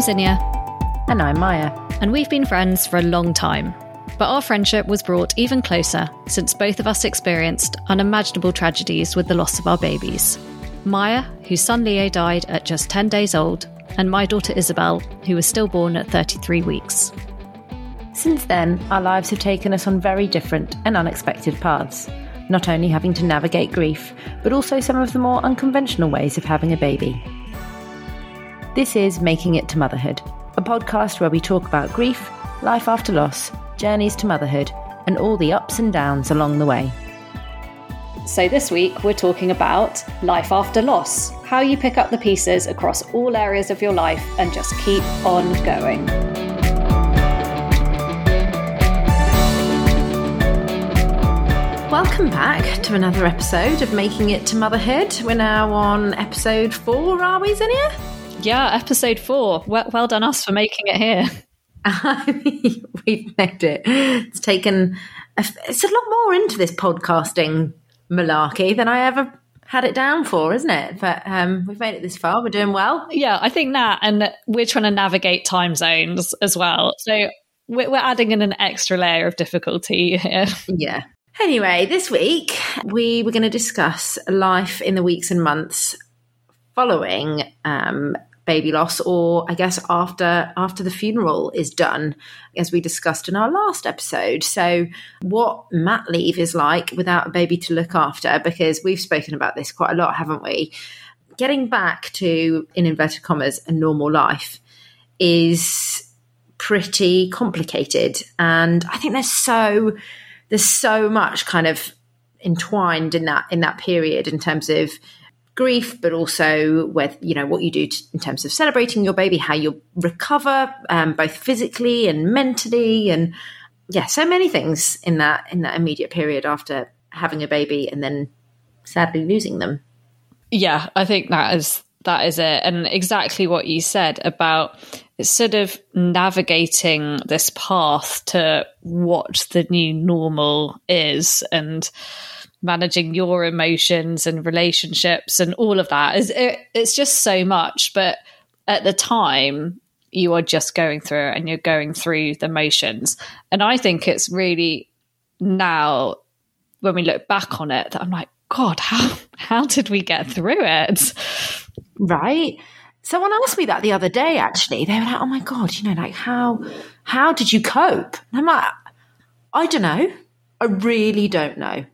I'm Zinnia. And I'm Maya. And we've been friends for a long time. But our friendship was brought even closer since both of us experienced unimaginable tragedies with the loss of our babies. Maya, whose son Leo died at just 10 days old, and my daughter Isabel, who was stillborn at 33 weeks. Since then, our lives have taken us on very different and unexpected paths, not only having to navigate grief, but also some of the more unconventional ways of having a baby. This is Making It to Motherhood, a podcast where we talk about grief, life after loss, journeys to motherhood, and all the ups and downs along the way. So, this week we're talking about life after loss, how you pick up the pieces across all areas of your life and just keep on going. Welcome back to another episode of Making It to Motherhood. We're now on episode four, are we, Zinnia? Yeah, episode four. Well, well done us for making it here. We've made it. It's taken, a, it's a lot more into this podcasting malarkey than I ever had it down for, isn't it? But um, we've made it this far. We're doing well. Yeah, I think that, and we're trying to navigate time zones as well. So we're, we're adding in an extra layer of difficulty here. Yeah, Anyway, this week we were going to discuss life in the weeks and months following um, baby loss, or I guess after after the funeral is done, as we discussed in our last episode. So, what mat leave is like without a baby to look after, because we've spoken about this quite a lot, haven't we? Getting back to, in inverted commas, a normal life is pretty complicated, and I think there's so there's so much kind of entwined in that in that period in terms of grief, but also with you know what you do to, in terms of celebrating your baby, how you recover um, both physically and mentally, and yeah, so many things in that in that immediate period after having a baby and then sadly losing them. Yeah, I think that is that is it, and exactly what you said about sort of navigating this path to what the new normal is and managing your emotions and relationships and all of that is it, it's just so much but at the time you are just going through it and you're going through the motions and i think it's really now when we look back on it that i'm like god how how did we get through it right Someone asked me that the other day. Actually, they were like, "Oh my god, you know, like how how did you cope?" And I'm like, "I don't know. I really don't know."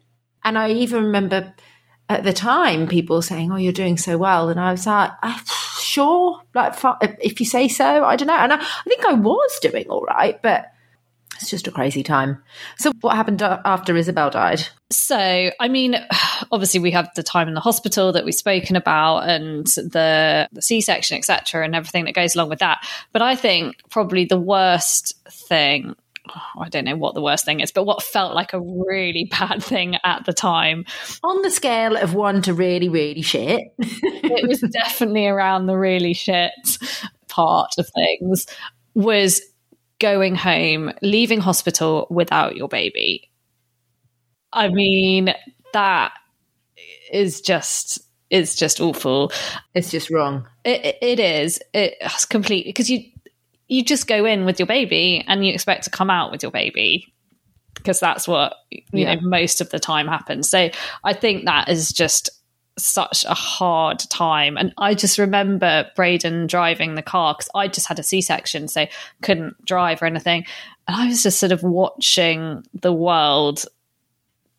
And I even remember at the time people saying, "Oh, you're doing so well," and I was like, I, "Sure, like if you say so." I don't know, and I, I think I was doing all right, but it's just a crazy time. So, what happened after Isabel died? So, I mean, obviously, we have the time in the hospital that we've spoken about, and the, the C section, etc., and everything that goes along with that. But I think probably the worst thing. Oh, I don't know what the worst thing is, but what felt like a really bad thing at the time. On the scale of one to really, really shit. it was definitely around the really shit part of things, was going home, leaving hospital without your baby. I mean, that is just it's just awful. It's just wrong. It, it is. It's completely because you you just go in with your baby and you expect to come out with your baby because that's what you yeah. know most of the time happens. So I think that is just such a hard time. And I just remember Braden driving the car because I just had a C section, so couldn't drive or anything. And I was just sort of watching the world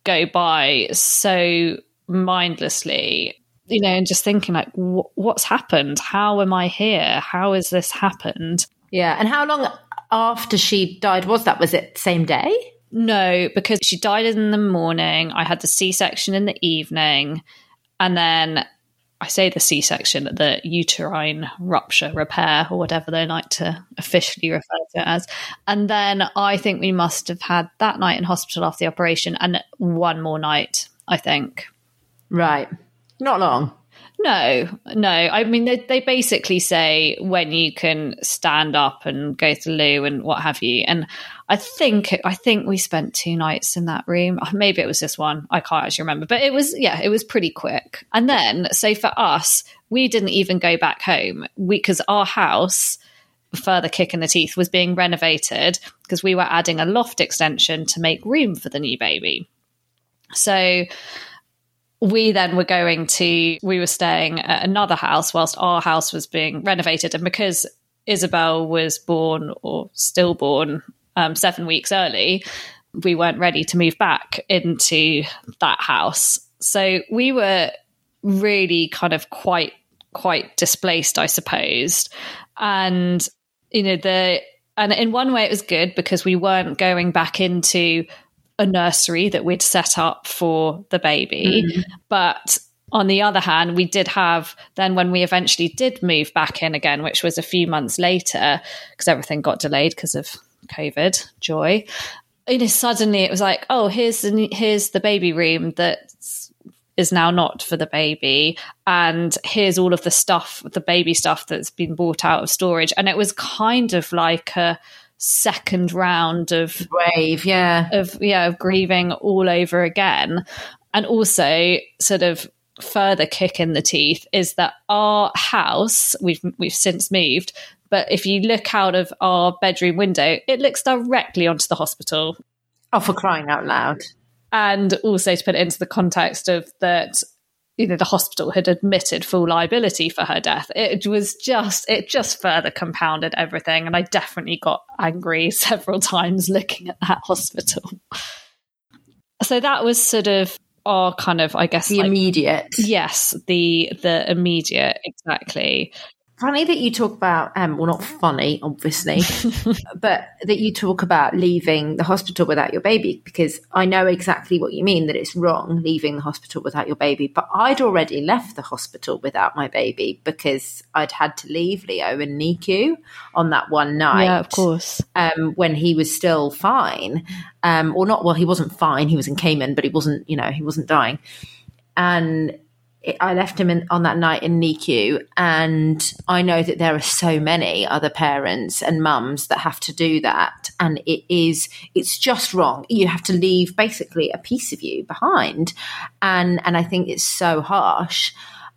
go by so mindlessly, you know, and just thinking, like, what's happened? How am I here? How has this happened? Yeah. And how long after she died was that? Was it same day? No, because she died in the morning. I had the C section in the evening. And then I say the C section, the uterine rupture repair, or whatever they like to officially refer to it as. And then I think we must have had that night in hospital after the operation and one more night, I think. Right. Not long. No, no. I mean, they, they basically say when you can stand up and go to the loo and what have you. And I think I think we spent two nights in that room. Uh, maybe it was just one. I can't actually remember, but it was yeah, it was pretty quick. And then, so for us, we didn't even go back home. Because our house further kick in the teeth was being renovated because we were adding a loft extension to make room for the new baby. So we then were going to, we were staying at another house whilst our house was being renovated. And because Isabel was born or stillborn um, seven weeks early, we weren't ready to move back into that house. So we were really kind of quite quite displaced, I suppose. And you know the and in one way it was good because we weren't going back into a nursery that we'd set up for the baby, mm-hmm. but on the other hand, we did have then when we eventually did move back in again, which was a few months later, because everything got delayed because of COVID. Joy, you know, suddenly it was like, oh, here's the here's the baby room that is now not for the baby, and here's all of the stuff, the baby stuff that's been bought out of storage, and it was kind of like a second round of grave, yeah, of yeah, of grieving all over again, and also sort of further kick in the teeth is that our house we've we've since moved but if you look out of our bedroom window it looks directly onto the hospital. Oh for crying out loud. And also to put it into the context of that you know the hospital had admitted full liability for her death. It was just it just further compounded everything and i definitely got angry several times looking at that hospital. So that was sort of our kind of, I guess, the like, immediate. Yes, the the immediate, exactly funny that you talk about um well not funny obviously but that you talk about leaving the hospital without your baby because i know exactly what you mean that it's wrong leaving the hospital without your baby but i'd already left the hospital without my baby because i'd had to leave leo in nicu on that one night yeah of course. um when he was still fine. Um or not well he wasn't fine he was in cayman but he wasn't you know he wasn't dying. And I left him in, on that night in NICU, and I know that there are so many other parents and mums that have to do that, and it is it's just wrong. You have to leave basically a piece of you behind, and and I think it's so harsh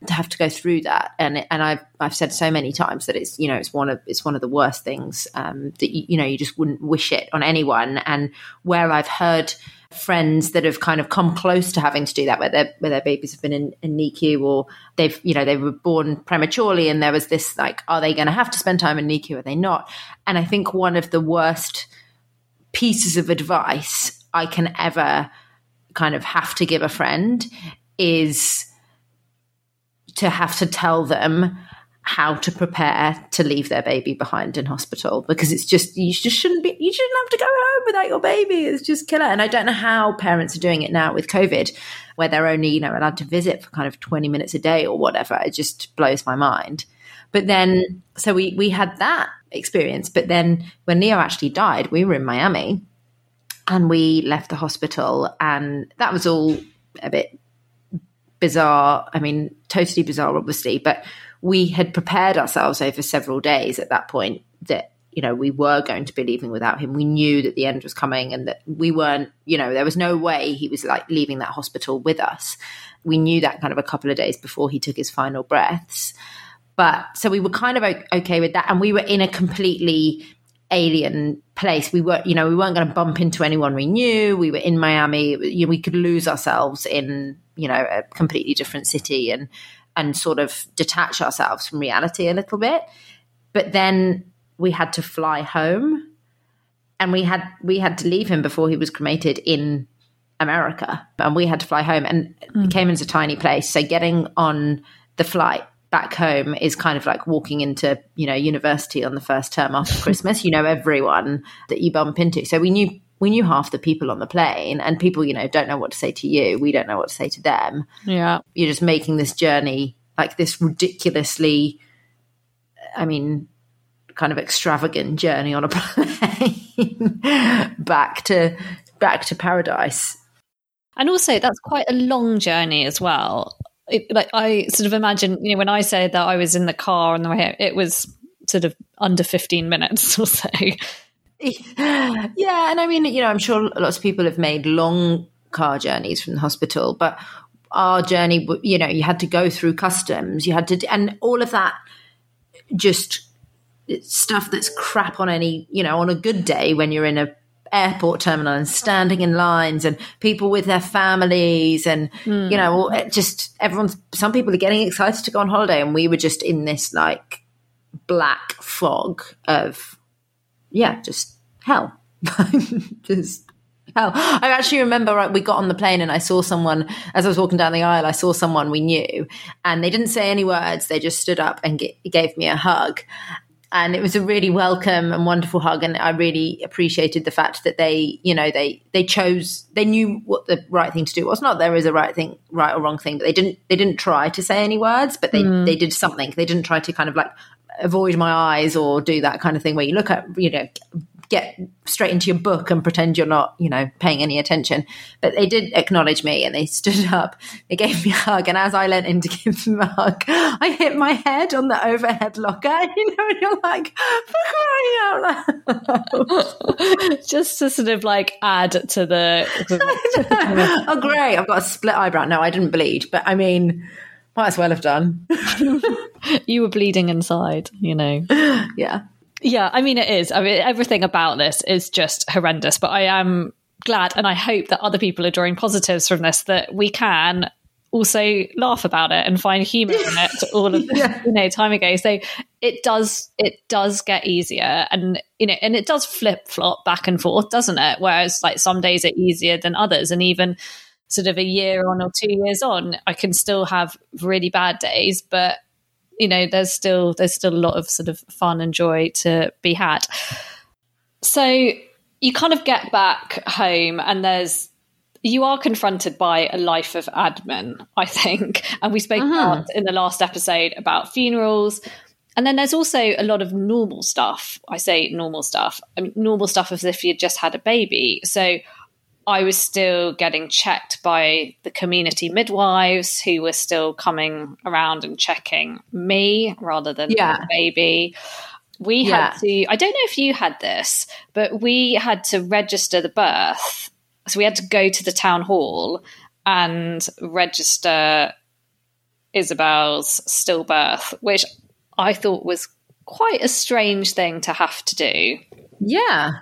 to have to go through that and and I've I've said so many times that it's you know it's one of it's one of the worst things um, that you, you know you just wouldn't wish it on anyone and where I've heard friends that have kind of come close to having to do that, where their where their babies have been in, in NICU or they've you know they were born prematurely, and there was this like, are they going to have to spend time in NICU? Or are they not? And I think one of the worst pieces of advice I can ever kind of have to give a friend is to have to tell them how to prepare to leave their baby behind in hospital because it's just you just shouldn't be you shouldn't have to go home without your baby. It's just killer. And i don't know how parents are doing it now with covid where they're only you know allowed to visit for kind of 20 minutes a day or whatever. It just blows my mind. But then so we we had that experience but then when leo actually died we were in miami and we left the hospital and that was all a bit bizarre. I mean totally bizarre obviously but we had prepared ourselves over several days at that point that you know we were going to be leaving without him. We knew that the end was coming and that we weren't you know there was no way he was like leaving that hospital with us. We knew that kind of a couple of days before he took his final breaths. But so we were kind of okay with that and we were in a completely alien place. We were you know we weren't going to bump into anyone we knew. We were in miami. You know, we could lose ourselves in you know a completely different city and and sort of detach ourselves from reality a little bit. But then we had to fly home and we had we had to leave him before he was cremated in America. And we had to fly home and mm. Cayman's a tiny place. So getting on the flight back home is kind of like walking into, you know, university on the first term after Christmas. You know everyone that you bump into. So we knew we knew half the people on the plane and people you know don't know what to say to you. We don't know what to say to them. Yeah. You're just making this journey like this ridiculously i mean kind of extravagant journey on a plane back to back to paradise. And also that's quite a long journey as well. It, like i sort of imagine you know when i say that i was in the car on the way it was sort of under 15 minutes or so yeah, and I mean, you know, I'm sure lots of people have made long car journeys from the hospital, but our journey, you know, you had to go through customs, you had to, and all of that just stuff that's crap on any, you know, on a good day when you're in a airport terminal and standing in lines and people with their families and mm. you know just everyone's some people are getting excited to go on holiday and we were just in this like black fog of yeah just hell. Just hell. I actually remember right, we got on the plane and i saw someone as i was walking down the aisle i saw someone we knew and they didn't say any words. They just stood up and g- gave me a hug. And it was a really welcome and wonderful hug and i really appreciated the fact that they you know they they chose they knew what the right thing to do was. Not there is a right thing right or wrong thing but they didn't they didn't try to say any words but they mm. they did something. They didn't try to kind of like avoid my eyes or do that kind of thing where you look at you know get straight into your book and pretend you're not, you know, paying any attention. But they did acknowledge me and they stood up. They gave me a hug. And as I leant in to give them a hug, I hit my head on the overhead locker. You know, and you're like, Just to sort of like add to the. oh, great. I've got a split eyebrow. No, I didn't bleed. But I mean, might as well have done. you were bleeding inside, you know. Yeah. Yeah, I mean, it is. I mean, everything about this is just horrendous, but I am glad and I hope that other people are drawing positives from this, that we can also laugh about it and find humor in it all of yeah. you know time ago so it does it does get easier and you know and it does flip flop back and forth doesn't it whereas like some days are easier than others and even sort of a year on or two years on i can still have really bad days but you know there's still there's still a lot of sort of fun and joy to be had. So you kind of get back home and there's you are confronted by a life of admin i think. And we spoke uh-huh. in the last episode about funerals. And then there's also a lot of normal stuff. I say normal stuff. I mean, normal stuff as if you just had a baby. So I was still getting checked by the community midwives who were still coming around and checking me rather than yeah. the baby. We yeah. had to, I don't know if you had this, but we had to register the birth. So we had to go to the town hall and register Isabel's stillbirth, which I thought was quite a strange thing to have to do. Yeah.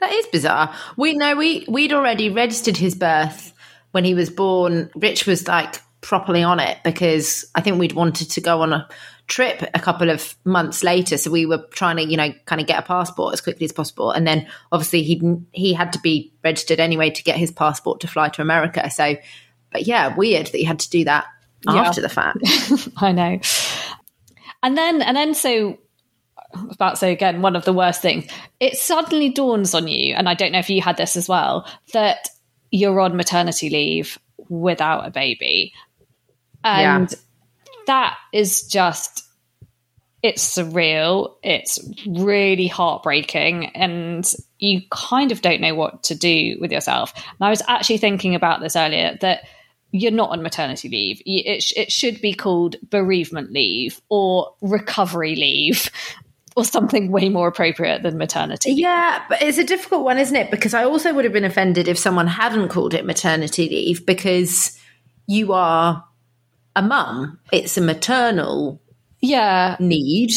That is bizarre. We know we we'd already registered his birth when he was born. Rich was like properly on it because I think we'd wanted to go on a trip a couple of months later so we were trying to you know kind of get a passport as quickly as possible and then obviously he he had to be registered anyway to get his passport to fly to America so but yeah weird that you had to do that yeah. after the fact I know and then and then so about to say again, one of the worst things. It suddenly dawns on you, and I don't know if you had this as well, that you're on maternity leave without a baby. And yeah. that is just it's surreal. It's really heartbreaking, and you kind of don't know what to do with yourself. And I was actually thinking about this earlier that you're not on maternity leave. It, it should be called bereavement leave or recovery leave or something way more appropriate than maternity. Yeah, but it's a difficult one, isn't it? Because I also would have been offended if someone hadn't called it maternity leave because you are a mum. It's a maternal yeah need.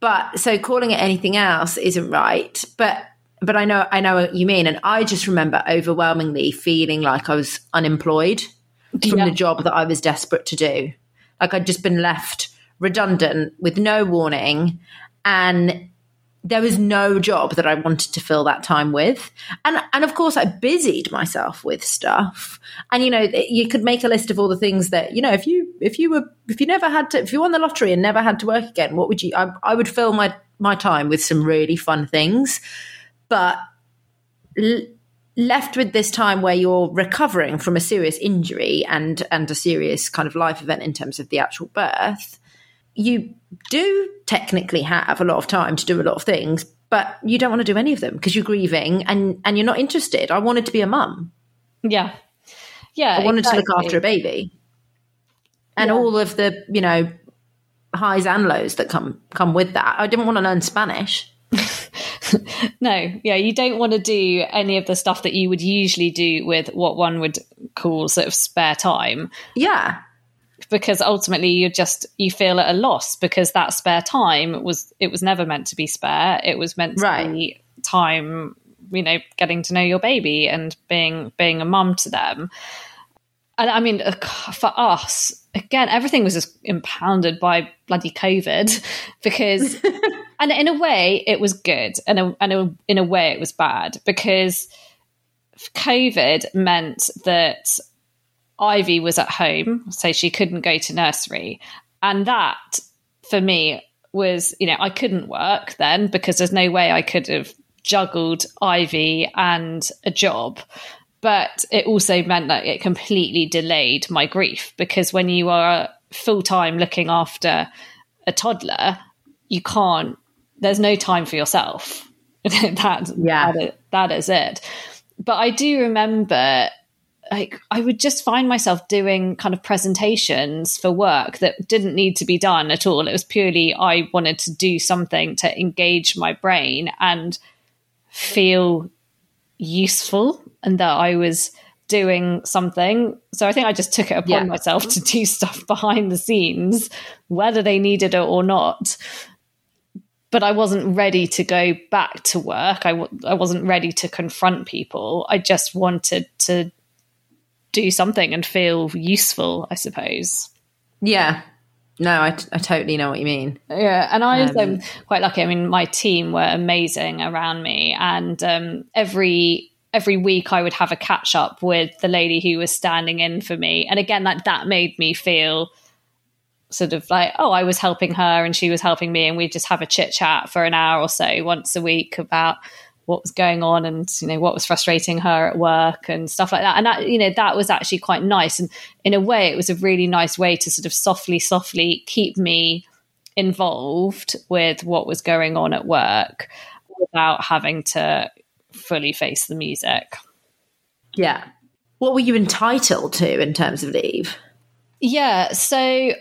But so calling it anything else isn't right. But but I know I know what you mean and I just remember overwhelmingly feeling like I was unemployed from yeah. the job that I was desperate to do. Like I'd just been left redundant with no warning and there was no job that I wanted to fill that time with. And and of course I busied myself with stuff. And you know, you could make a list of all the things that, you know, if you if you were if you never had to if you won the lottery and never had to work again, what would you I, I would fill my my time with some really fun things. But l- left with this time where you're recovering from a serious injury and and a serious kind of life event in terms of the actual birth, you do technically have a lot of time to do a lot of things, but you don't want to do any of them because you're grieving and and you're not interested. I wanted to be a mum. Yeah. Yeah. I wanted exactly. to look after a baby. And yeah. all of the, you know, highs and lows that come come with that. I didn't want to learn Spanish. no, yeah, you don't want to do any of the stuff that you would usually do with what one would call sort of spare time. Yeah because ultimately you just you feel at a loss because that spare time was it was never meant to be spare it was meant to right. be time you know getting to know your baby and being being a mum to them and i mean for us again everything was just impounded by bloody covid because and in a way it was good and, a, and a, in a way it was bad because covid meant that Ivy was at home, hmm. so she couldn't go to nursery. And that, for me, was, you know, I couldn't work then because there's no way I could have juggled Ivy and a job. But it also meant that it completely delayed my grief because when you are full time looking after a toddler, you can't, there's no time for yourself. that, yeah. that, is, that is it. But I do remember like I would just find myself doing kind of presentations for work that didn't need to be done at all. It was purely I wanted to do something to engage my brain and feel useful and that I was doing something. So I think I just took it upon yeah. myself to do stuff behind the scenes, whether they needed it or not. But I wasn't ready to go back to work. I w- I wasn't ready to confront people. I just wanted to do something and feel useful, I suppose. Yeah. No, I, t- I totally know what you mean. Yeah, and I was um, um, quite lucky. I mean, my team were amazing around me, and um, every every week I would have a catch up with the lady who was standing in for me, and again, that that made me feel sort of like, oh, I was helping her and she was helping me, and we'd just have a chit chat for an hour or so once a week about what was going on and you know what was frustrating her at work and stuff like that. And that you know that was actually quite nice. And in a way it was a really nice way to sort of softly softly keep me involved with what was going on at work without having to fully face the music. Yeah. What were you entitled to in terms of leave? Yeah. So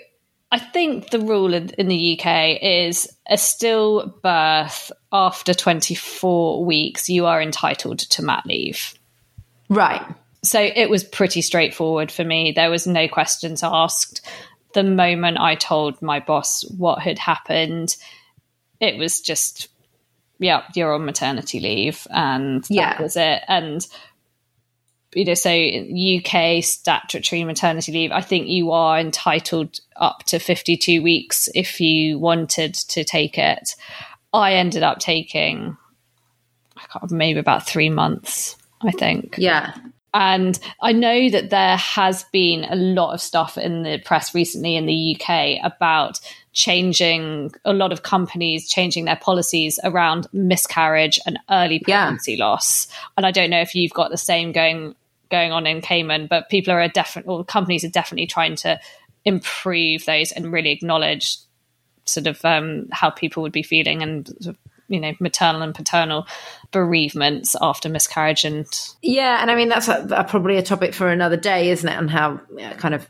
I think the rule in, in, the UK is a still birth after 24 weeks, you are entitled to mat leave. Right. So it was pretty straightforward for me. There was no questions asked. The moment I told my boss what had happened, it was just, yeah, you're on maternity leave. And that yeah. was it. And you know, so UK statutory maternity leave, I think you are entitled up to 52 weeks if you wanted to take it. I ended up taking maybe about three months, I think. Yeah. And I know that there has been a lot of stuff in the press recently in the UK about changing a lot of companies changing their policies around miscarriage and early pregnancy yeah. loss. And I don't know if you've got the same going going on in Cayman, but people are definitely, or companies are definitely trying to improve those and really acknowledge sort of um, how people would be feeling and you know maternal and paternal bereavements after miscarriage and yeah and i mean that's a, a, probably a topic for another day isn't it and how kind of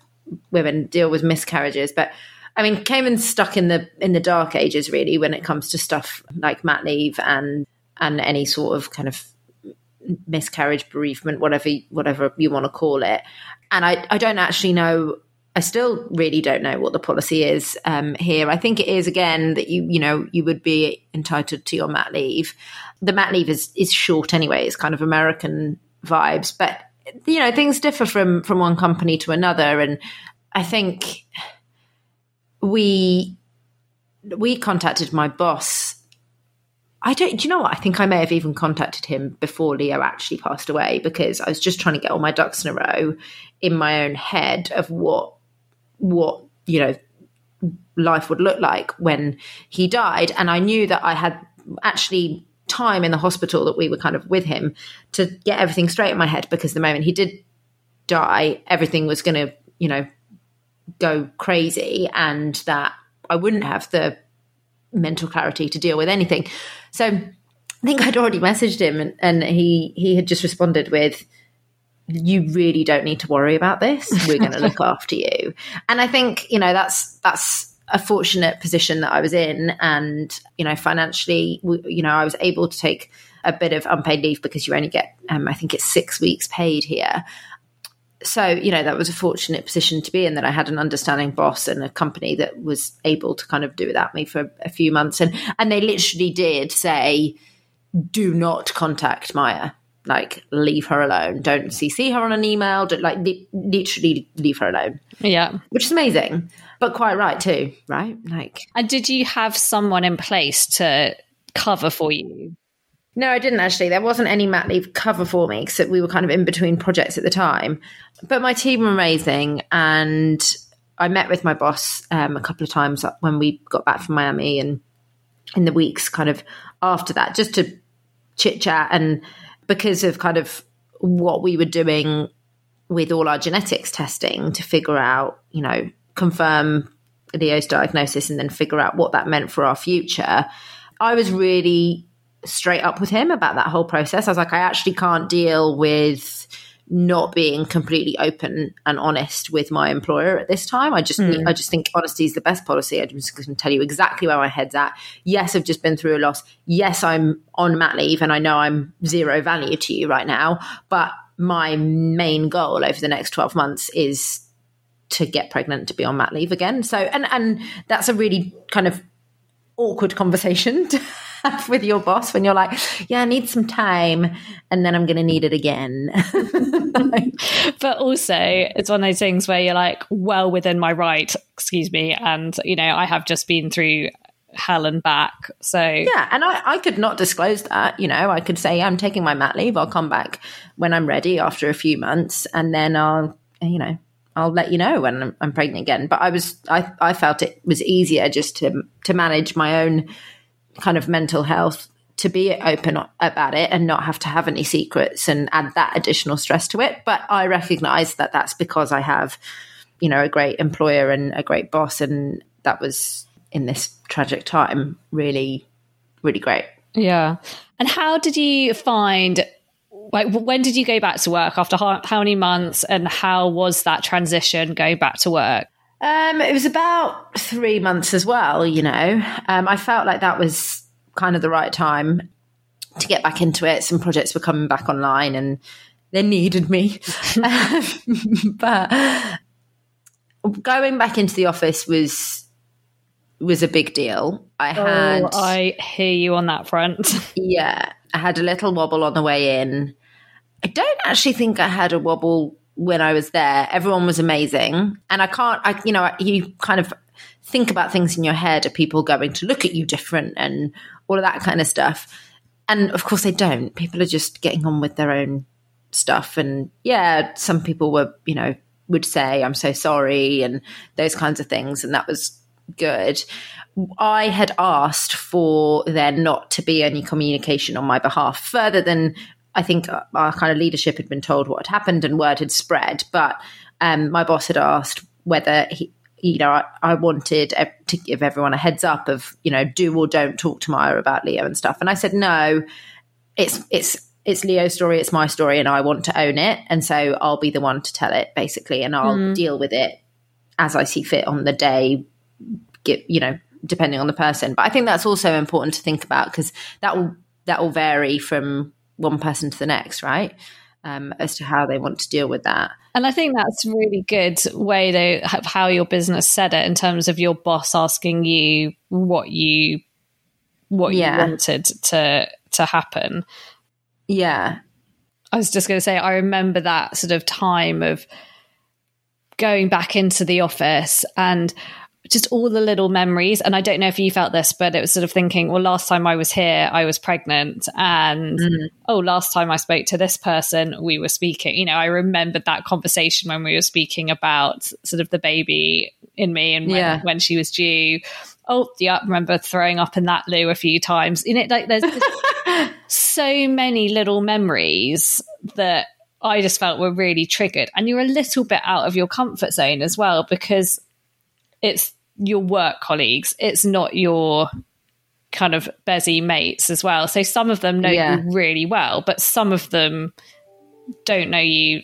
women deal with miscarriages. But i mean cayman's stuck in the in the dark ages really when it comes to stuff like mat leave and and any sort of kind of miscarriage, bereavement, whatever whatever you want to call it. And I, I don't actually know. I still really don't know what the policy is um, here. I think it is again that you you know you would be entitled to your mat leave. The mat leave is is short anyway. It's kind of American vibes, but you know things differ from from one company to another. And I think we we contacted my boss I don't, do you know what? I think I may have even contacted him before Leo actually passed away because I was just trying to get all my ducks in a row in my own head of what, what, you know, life would look like when he died. And I knew that I had actually time in the hospital that we were kind of with him to get everything straight in my head because the moment he did die, everything was going to, you know, go crazy and that I wouldn't have the mental clarity to deal with anything. So I think I'd already messaged him and, and he he had just responded with you really don't need to worry about this. We're going to look after you. And I think, you know, that's that's a fortunate position that I was in and, you know, financially, you know, I was able to take a bit of unpaid leave because you only get um, I think it's 6 weeks paid here. So you know that was a fortunate position to be in that I had an understanding boss and a company that was able to kind of do without me for a few months. And and they literally did say do not contact Maya. Like leave her alone. Don't CC her on an email. Don't, like literally leave her alone. Yeah. Which is amazing but quite right too right? Like and did you have someone in place to cover for you no, I didn't actually. There wasn't any mat leave cover for me because we were kind of in between projects at the time. But my team were amazing, and I met with my boss um, a couple of times when we got back from Miami, and in the weeks kind of after that, just to chit chat. And because of kind of what we were doing with all our genetics testing to figure out, you know, confirm Leo's diagnosis and then figure out what that meant for our future, I was really straight up with him about that whole process. I was like, I actually can't deal with not being completely open and honest with my employer at this time. I just mm. I just think honesty is the best policy. I'm just going to tell you exactly where my head's at. Yes, I've just been through a loss. Yes, I'm on mat leave and I know I'm zero value to you right now, but my main goal over the next 12 months is to get pregnant to be on mat leave again. So and and that's a really kind of awkward conversation to have with your boss when you're like, yeah, I need some time and then I'm going to need it again. but also, it's one of those things where you're like, well within my right, excuse me. And, you know, I have just been through hell and back. So, yeah, and I, I could not disclose that. You know, I could say, I'm taking my mat leave. I'll come back when I'm ready after a few months and then I'll, you know, I'll let you know when I'm, I'm, pregnant again. But I was, I, I felt it was easier just to to manage my own kind of mental health to be open about it and not have to have any secrets and add that additional stress to it. But I recognize that that's because I have, you know, a great employer and a great boss, and that was in this tragic time really, really great. Yeah. And how did you find like when did you go back to work after how, how many months and how was that transition going back to work um, it was about three months as well you know. Um, i felt like that was kind of the right time to get back into it. Some projects were coming back online and they needed me. But going back into the office was was a big deal. I oh, had oh, i hear you on that front. Yeah I had a little wobble on the way in. I don't actually think I had a wobble when I was there. Everyone was amazing. And I can't, I, you know, you kind of think about things in your head. Are people going to look at you different and all of that kind of stuff? And of course, they don't. People are just getting on with their own stuff. And yeah, some people were, you know, would say, I'm so sorry, and those kinds of things. And that was good. I had asked for there not to be any communication on my behalf further than I think our kind of leadership had been told what had happened and word had spread. But um, my boss had asked whether he, you know, I, I, wanted to give everyone a heads up of, you know, do or don't talk to Maya about Leo and stuff. And I said, no, it's, it's, it's Leo's story, it's my story, and I want to own it. And so I'll be the one to tell it basically, and I'll mm. deal with it as I see fit on the day, get, you know, depending on the person. But I think that's also important to think about because that will that will vary from one person to the next, right? Um, as to how they want to deal with that. And I think that's a really good way though how your business said it in terms of your boss asking you what you what yeah. you wanted to to happen. Yeah. I was just going to say I remember that sort of time of going back into the office and just all the little memories. And I don't know if you felt this, but it was sort of thinking, well, last time I was here, I was pregnant. And mm. oh, last time I spoke to this person, we were speaking. You know, I remembered that conversation when we were speaking about sort of the baby in me and when, yeah. when she was due. Oh, yeah, remember throwing up in that loo a few times. You know, like there's so many little memories that I just felt were really triggered. And you're a little bit out of your comfort zone as well because it's your work colleagues. It's not your kind of busy mates as well. So some of them know yeah. you really well, but some of them don't know you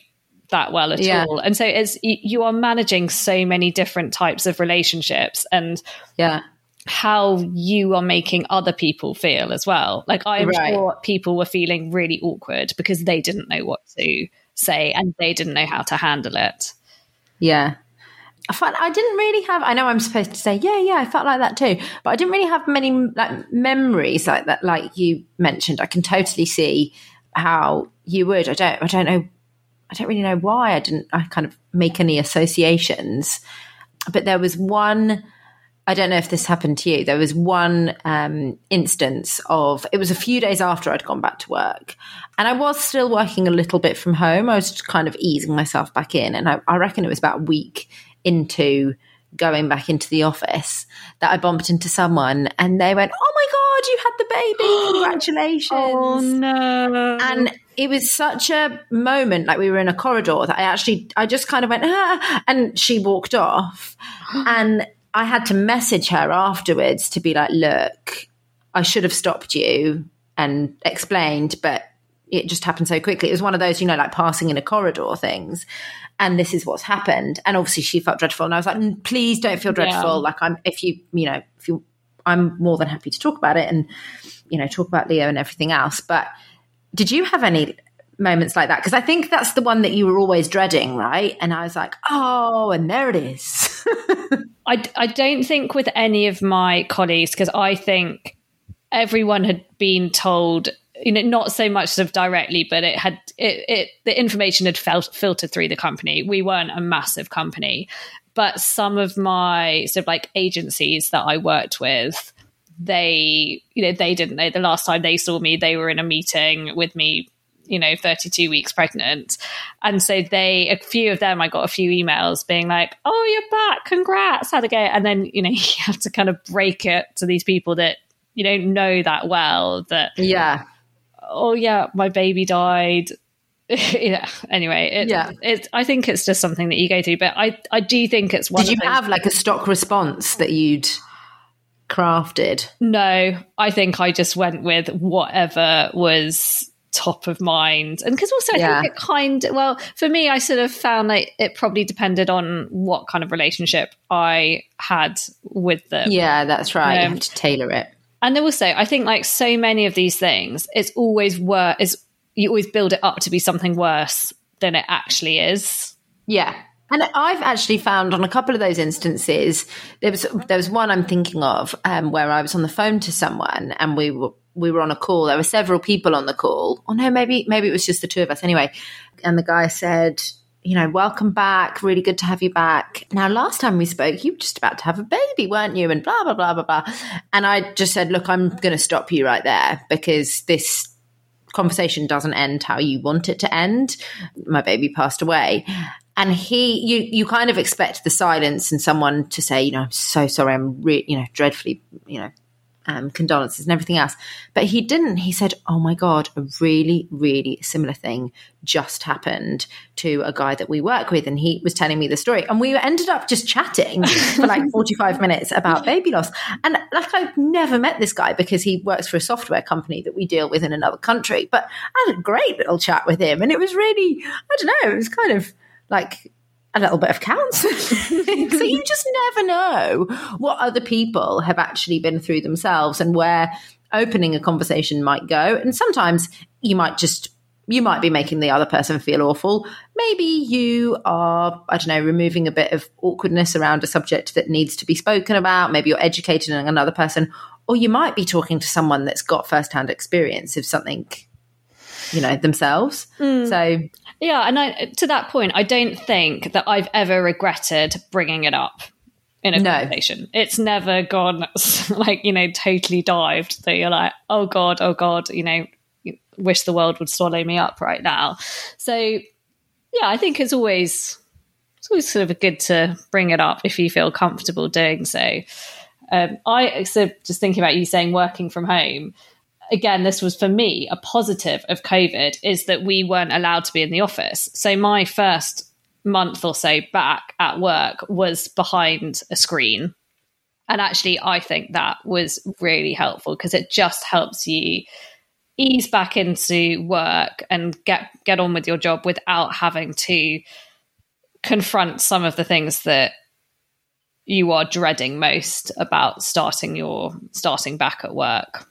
that well at yeah. all. And so it's you are managing so many different types of relationships and yeah how you are making other people feel as well. Like I'm right. sure people were feeling really awkward because they didn't know what to say, and they didn't know how to handle it. Yeah. I felt I didn't really have. I know I'm supposed to say, yeah, yeah, I felt like that too, but I didn't really have many like memories like that, like you mentioned. I can totally see how you would. I don't. I don't know. I don't really know why I didn't. I kind of make any associations, but there was one. I don't know if this happened to you. There was one um, instance of it was a few days after I'd gone back to work, and I was still working a little bit from home. I was kind of easing myself back in, and I, I reckon it was about a week into going back into the office that I bumped into someone and they went, Oh my God, you had the baby. Congratulations. oh no. And it was such a moment, like we were in a corridor that I actually, I just kind of went, ah, and she walked off. and I had to message her afterwards to be like, look, I should have stopped you and explained, but it just happened so quickly. It was one of those, you know, like passing in a corridor things and this is what's happened. And obviously she felt dreadful. And I was like, please don't feel dreadful. Yeah. Like I'm, if you, you know, if you, I'm more than happy to talk about it and, you know, talk about Leo and everything else. But did you have any moments like that? Because I think that's the one that you were always dreading, right? And I was like, oh, and there it is. I, I don't think with any of my colleagues, because I think everyone had been told you know not so much sort of directly but it had it, it the information had felt filtered through the company. We weren't a massive company but some of my sort of like agencies that i worked with they you know they didn't know the last time they saw me they were in a meeting with me you know 32 weeks pregnant. And so they a few of them i got a few emails being like oh you're back. Congrats. How'd it go? And then you know you have to kind of break it to these people that you don't know that well that yeah oh yeah, my baby died. yeah. Anyway, it, yeah. It, I think it's just something that you go through, but I, I do think it's one. Did you have like a stock response that you'd crafted? No, I think I just went with whatever was top of mind and because also i yeah. think it kind well for me i sort of found like it probably depended on what kind of relationship i had with them yeah that's right um, you have to tailor it and also, I think like so many of these things, it's always worse. Is you always build it up to be something worse than it actually is. Yeah. And I've actually found on a couple of those instances, there was there was one I'm thinking of um, where I was on the phone to someone and we were we were on a call. There were several people on the call. Oh no, maybe maybe it was just the two of us. Anyway, and the guy said, you know, welcome back. Really good to have you back. Now, last time we spoke, you were just about to have a baby, weren't you? And blah, blah, blah, blah, blah. And I just said, look, I'm going to stop you right there because this conversation doesn't end how you want it to end. My baby passed away. And he, you, you kind of expect the silence and someone to say, you know, I'm so sorry. I'm, re- you know, dreadfully, you know, um, condolences and everything else. But he didn't. He said, Oh my God, a really, really similar thing just happened to a guy that we work with. And he was telling me the story. And we ended up just chatting for like 45 minutes about baby loss. And like, I've never met this guy because he works for a software company that we deal with in another country. But I had a great little chat with him. And it was really, I don't know, it was kind of like a little bit of counseling. so you just never know what other people have actually been through themselves and where opening a conversation might go. And sometimes you might just you might be making the other person feel awful. Maybe you are, I don't know, removing a bit of awkwardness around a subject that needs to be spoken about. Maybe you're educating another person, or you might be talking to someone that's got firsthand experience of something you know themselves. Mm. So yeah, and I, to that point, I don't think that I've ever regretted bringing it up in a no. conversation. It's never gone like you know totally dived that you're like, oh god, oh god, you know, wish the world would swallow me up right now. So yeah, I think it's always it's always sort of good to bring it up if you feel comfortable doing so. Um, I so just thinking about you saying working from home again, this was for me a positive of COVID is that we weren't allowed to be in the office. So my first month or so back at work was behind a screen. And actually, I think that was really helpful because it just helps you ease back into work and get get on with your job without having to confront some of the things that you are dreading most about starting your starting back at work.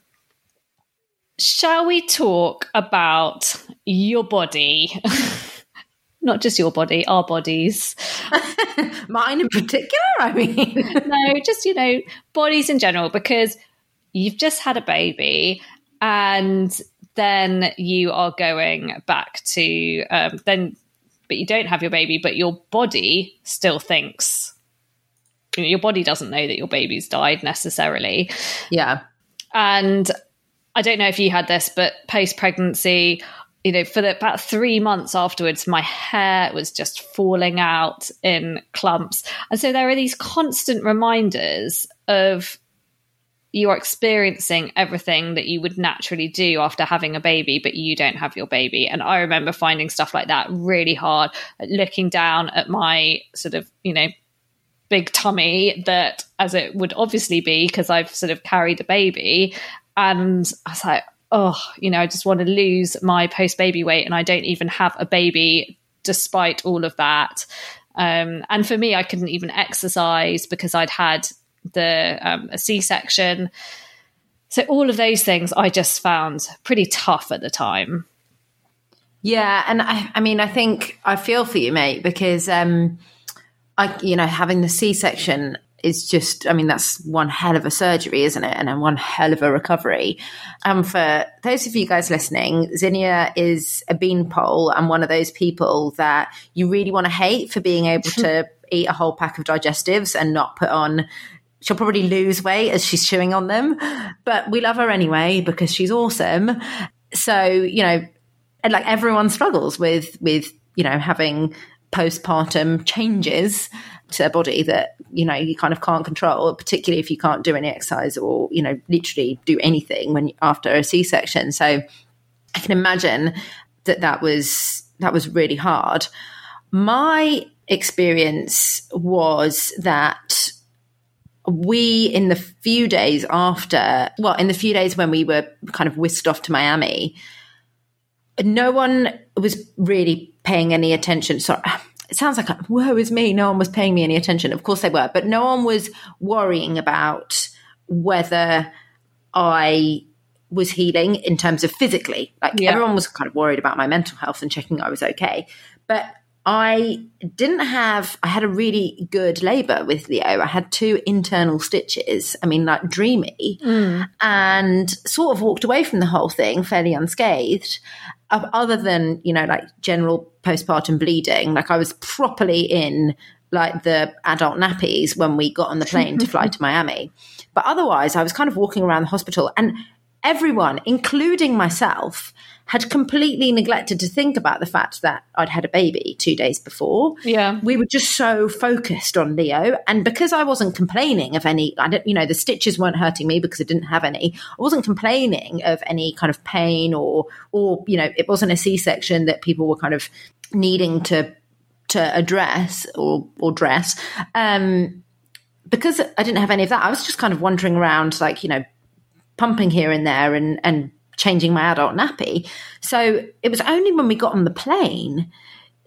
Shall we talk about your body not just your body, our bodies. Mine in particular, I mean. no, just, you know, bodies in general, because you've just had a baby and then you are going back to, um, then, but you don't have your baby, but your body still thinks, you know, your body doesn't know that your baby's died necessarily. Yeah. And I don't know if you had this, but post pregnancy, you know, for the, about three months afterwards, my hair was just falling out in clumps. And so there are these constant reminders of you are experiencing everything that you would naturally do after having a baby, but you don't have your baby. And I remember finding stuff like that really hard, looking down at my sort of, you know, big tummy that as it would obviously be because I've sort of carried a baby. And I was like, oh, you know, I just want to lose my post baby weight and I don't even have a baby despite all of that. Um, and for me, I couldn't even exercise because I'd had the um, a C section. So all of those things I just found pretty tough at the time. Yeah, and I, I mean, I think I feel for you, mate, because um, I, you know, having the C section, is just, I mean, that's one hell of a surgery, isn't it? And then one hell of a recovery. And um, for those of you guys listening, Zinnia is a beanpole and one of those people that you really want to hate for being able to eat a whole pack of digestives and not put on she'll probably lose weight as she's chewing on them, but we love her anyway because she's awesome. So, you know, and like everyone struggles with with, you know, having postpartum changes to their body that you know you kind of can't control particularly if you can't do any exercise or you know literally do anything when after a c-section. So i can imagine that that was that was really hard. My experience was that we in the few days after well in the few days when we were kind of whisked off to miami no one was really paying any attention sorry it sounds like, woe is me. No one was paying me any attention. Of course they were, but no one was worrying about whether I was healing in terms of physically. Like yeah. everyone was kind of worried about my mental health and checking I was okay. But I didn't have, I had a really good labor with Leo. I had two internal stitches. I mean, like dreamy, mm. and sort of walked away from the whole thing fairly unscathed other than you know like general postpartum bleeding like i was properly in like the adult nappies when we got on the plane to fly to miami. But otherwise i was kind of walking around the hospital and everyone including myself had completely neglected to think about the fact that I'd had a baby two days before. Yeah. We were just so focused on Leo. And because I wasn't complaining of any, I don't, you know, the stitches weren't hurting me because I didn't have any. I wasn't complaining of any kind of pain or, or, you know, it wasn't a C section that people were kind of needing to, to address or, or dress. Um, because I didn't have any of that, I was just kind of wandering around, like, you know, pumping here and there and, and changing my adult nappy. So it was only when we got on the plane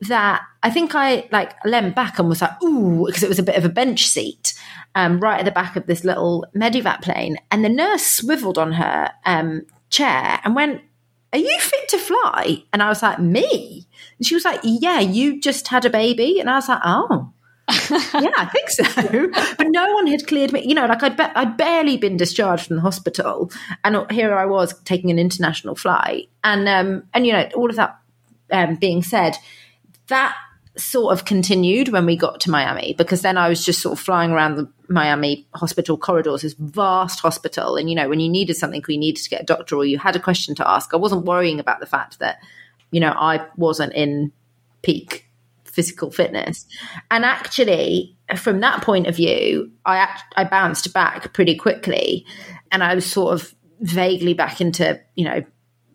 that I think I like leaned back and was like, ooh, because it was a bit of a bench seat um, right at the back of this little Medivac plane. And the nurse swiveled on her um, chair and went, Are you fit to fly? And I was like, Me? And she was like, Yeah, you just had a baby. And I was like, Oh yeah, I think so. But no one had cleared me. You know, like I'd, be- I'd barely been discharged from the hospital, and here I was taking an international flight, and um, and you know, all of that um, being said, that sort of continued when we got to Miami because then I was just sort of flying around the Miami hospital corridors, this vast hospital, and you know, when you needed something, or you needed to get a doctor, or you had a question to ask, I wasn't worrying about the fact that you know I wasn't in peak physical fitness. And actually, from that point of view, I act, I bounced back pretty quickly, and I was sort of vaguely back into you know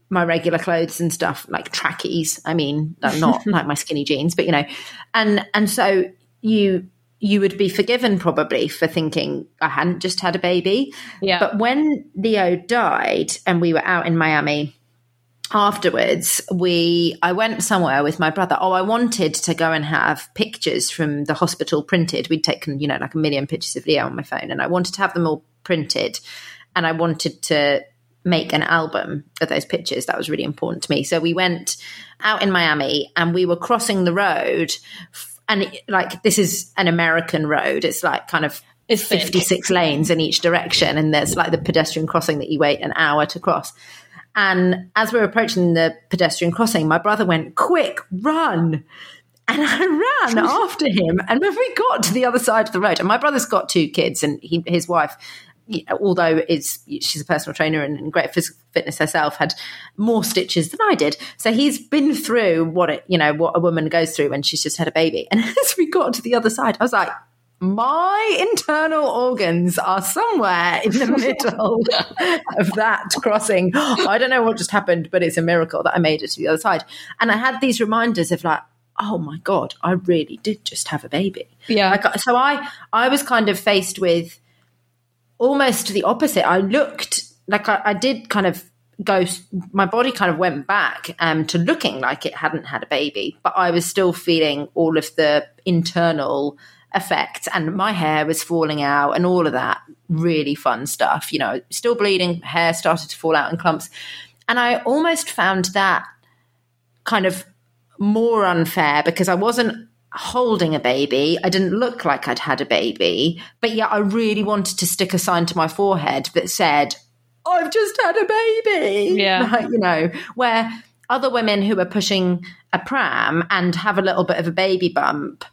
my regular clothes and stuff like trackies. I mean, not like my skinny jeans, but you know, and and so you you would be forgiven probably for thinking I hadn't just had a baby. Yeah. But when Leo died and we were out in Miami afterwards we i went somewhere with my brother oh i wanted to go and have pictures from the hospital printed we'd taken you know like a million pictures of leo on my phone and i wanted to have them all printed and i wanted to make an album of those pictures. That was really important to me. So we went out in Miami and we were crossing the road. And it, like, this is an American road. It's like kind of it's 56 lanes in each direction. And there's like the pedestrian crossing that you wait an hour to cross. And as we were approaching the pedestrian crossing, my brother went, Quick, run. And I ran after him. And when we got to the other side of the road, and my brother's got two kids, and he, his wife although is she's a personal trainer and, and great physical fitness herself, had more stitches than I did. So he's been through what it, you know, what a woman goes through when she's just had a baby. And as we got to the other side, I was like, my internal organs are somewhere in the middle of that crossing. I don't know what just happened, but it's a miracle that I made it to the other side. And I had these reminders of like, oh my god, I really did just have a baby. Yeah. Like, so I I was kind of faced with almost the opposite. I looked like I, I did kind of go my body kind of went back um, to looking like it hadn't had a baby but i was still feeling all of the internal effects and my hair was falling out and all of that really fun stuff you know still bleeding hair started to fall out in clumps and i almost found that kind of more unfair because i wasn't holding a baby. I didn't look like I'd had a baby, but yet I really wanted to stick a sign to my forehead that said, I've just had a baby. Yeah. Like, you know, where other women who are pushing a pram and have a little bit of a baby bump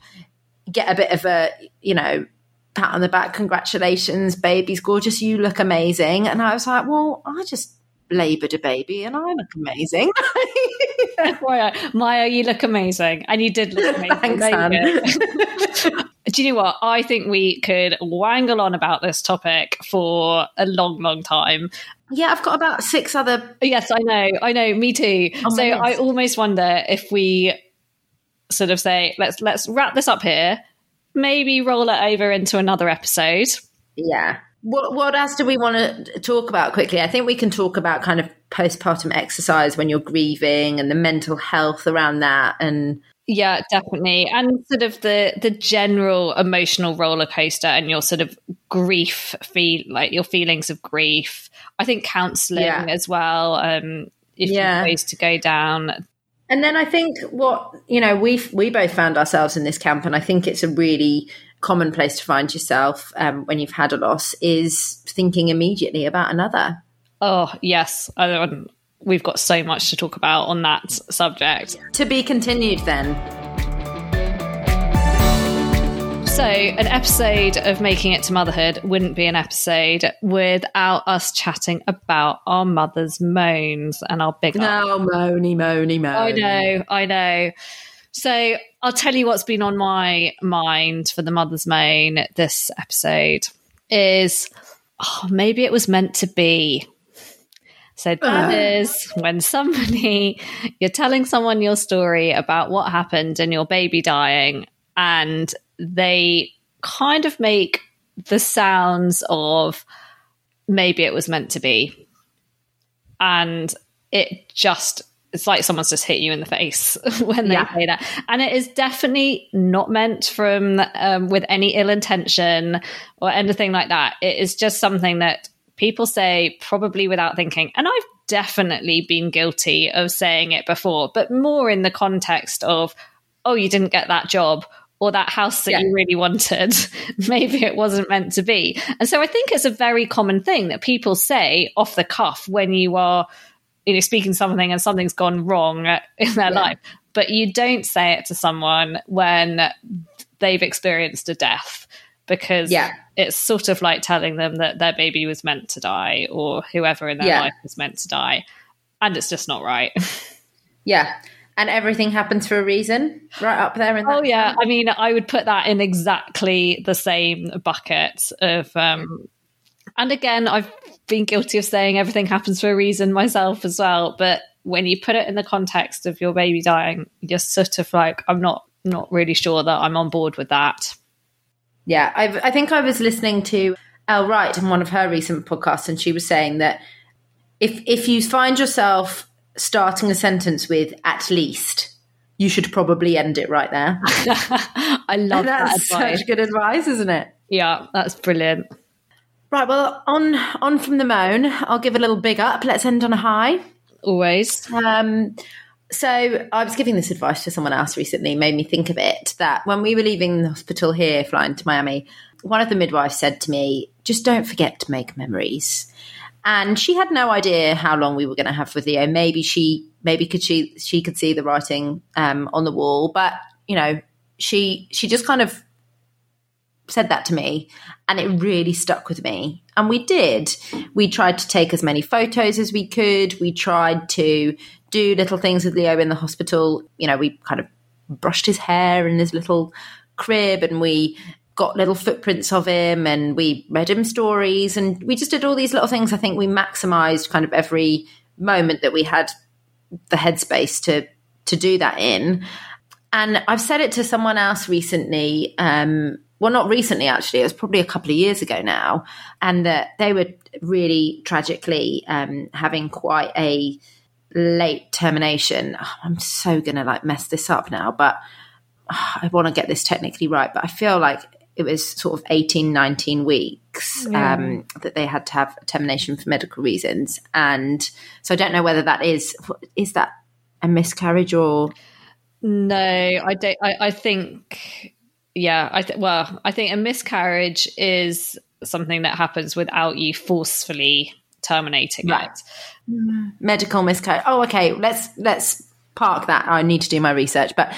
get a bit of a, you know, pat on the back, congratulations, baby's gorgeous, you look amazing. And I was like, well, I just laboured a baby and I look amazing. Maya, uh, Maya, you look amazing. And you did look amazing. Thanks, Do you know what? I think we could wangle on about this topic for a long, long time. Yeah, I've got about six other. Yes, I know. I know. Me too. Oh so I almost wonder if we sort of say, let's let's wrap this up here. Maybe roll it over into another episode. Yeah. What what else do we want to talk about quickly? I think we can talk about kind of postpartum exercise when you're grieving and the mental health around that and yeah, definitely. And sort of the the general emotional roller coaster and your sort of grief feel like your feelings of grief. I think counseling yeah. as well. Um if yeah. ways to go down. And then I think what you know, we we both found ourselves in this camp and I think it's a really common place to find yourself um, when you've had a loss is thinking immediately about another. Oh, yes. we've got so much to talk about on that subject. To be continued then. So, an episode of Making It to Motherhood wouldn't be an episode without us chatting about our mother's moans and our big. No, moany, moany, moany. I know, I know. So I'll tell you what's been on my mind for the Mother's Moan this episode is oh, maybe it was meant to be. So that uh. is when somebody you're telling someone your story about what happened and your baby dying, and they kind of make the sounds of maybe it was meant to be. And it just it's like someone's just hit you in the face when they yeah. say that and it is definitely not meant from um, with any ill intention or anything like that it is just something that people say probably without thinking and i've definitely been guilty of saying it before but more in the context of oh you didn't get that job or that house that yeah. you really wanted maybe it wasn't meant to be and so i think it's a very common thing that people say off the cuff when you are you know speaking something and something's gone wrong in their yeah. life but you don't say it to someone when they've experienced a death because yeah. it's sort of like telling them that their baby was meant to die or whoever in their yeah. life was meant to die and it's just not right yeah and everything happens for a reason right up there in oh yeah time. i mean i would put that in exactly the same bucket of um and again i've been guilty of saying everything happens for a reason myself as well. But when you put it in the context of your baby dying, you're sort of like, I'm not not really sure that I'm on board with that. Yeah, I've, I think I was listening to Elle Wright in one of her recent podcasts, and she was saying that if if you find yourself starting a sentence with "at least," you should probably end it right there. I love and that's that such good advice, isn't it? Yeah, that's brilliant. Right, well, on on from the moan, I'll give a little big up. Let's end on a high. Always. Um, so I was giving this advice to someone else recently, made me think of it. That when we were leaving the hospital here, flying to Miami, one of the midwives said to me, "Just don't forget to make memories." And she had no idea how long we were going to have with Leo. Maybe she, maybe could she, she could see the writing um, on the wall, but you know, she she just kind of said that to me and it really stuck with me. And we did. We tried to take as many photos as we could. We tried to do little things with leo in the hospital. You know we kind of brushed his hair in his little crib and we got little footprints of him and we read him stories and we just did all these little things i think we maximized kind of every moment that we had the headspace to to do that in and i've said it to someone else recently um, well, not recently, actually. It was probably a couple of years ago now, and that they were really tragically um, having quite a late termination. Oh, I'm so gonna like mess this up now, but oh, I want to get this technically right. But I feel like it was sort of 18, 19 weeks yeah. um, that they had to have termination for medical reasons, and so I don't know whether that is is that a miscarriage or no. I don't. I, I think yeah, I th- well, I think a miscarriage is something that happens without you forcefully terminating right. it. Medical miscarriage. Oh, okay. Let's let's park that. I need to do my research. But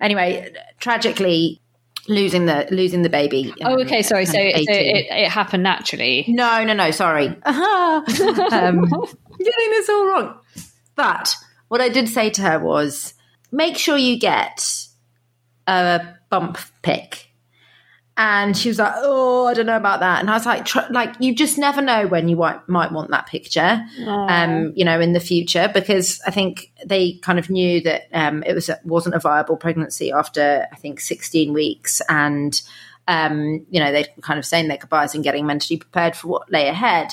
anyway, tragically, losing the losing the baby. Oh, okay. Sorry. So, so it, it, happened naturally. No, no, no. Sorry. um, getting this all wrong. But what I did say to her was, make sure you get a bump pick. And she was like, "Oh, I don't know about that." And I was like, tr- "Like, you just never know when you might, might want that picture, um, you know, in the future." Because I think they kind of knew that um, it was wasn't a viable pregnancy after I think 16 weeks, and um, you know, they kind of saying their goodbyes and getting mentally prepared for what lay ahead.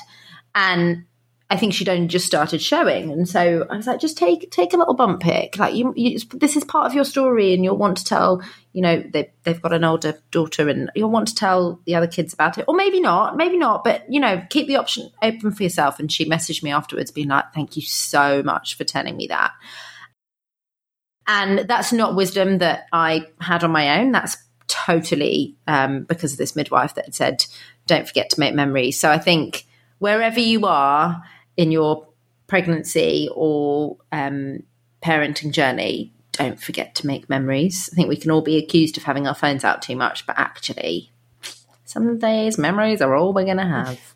And I think she'd only just started showing, and so I was like, just take take a little bump pick. Like you, you, this is part of your story, and you'll want to tell. You know, they they've got an older daughter, and you'll want to tell the other kids about it, or maybe not, maybe not. But you know, keep the option open for yourself. And she messaged me afterwards, being like, "Thank you so much for telling me that." And that's not wisdom that I had on my own. That's totally um, because of this midwife that said, "Don't forget to make memories." So I think wherever you are in your pregnancy or um, parenting journey, don't forget to make memories. I think we can all be accused of having our phones out too much, but actually, some days memories are all we're going to have.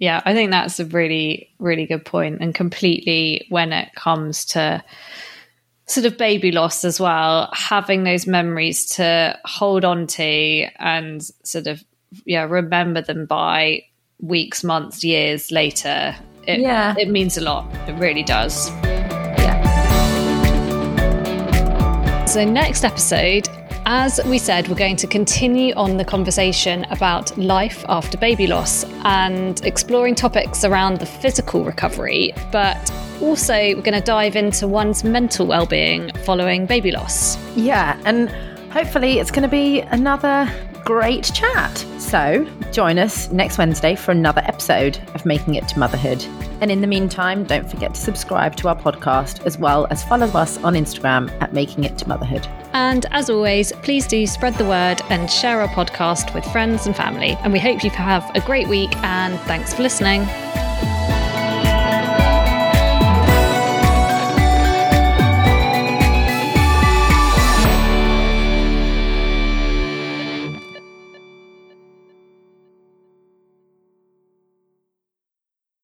Yeah, I think that's a really, really good point, and completely when it comes to sort of baby loss as well, having those memories to hold on to and sort of yeah remember them by weeks, months, years later it, yeah. it means a lot. It really does. Yeah. So, next episode, as we said, we're going to continue on the conversation about life after baby loss and exploring topics around the physical recovery, but also we're going to dive into one's mental well-being following baby loss. Yeah, and hopefully it's going to be another great chat. So join us next Wednesday for another episode of Making It to Motherhood. And in the meantime, don't forget to subscribe to our podcast as well as follow us on Instagram at Making It to Motherhood. And as always, please do spread the word and share our podcast with friends and family. And we hope you have a great week and thanks for listening.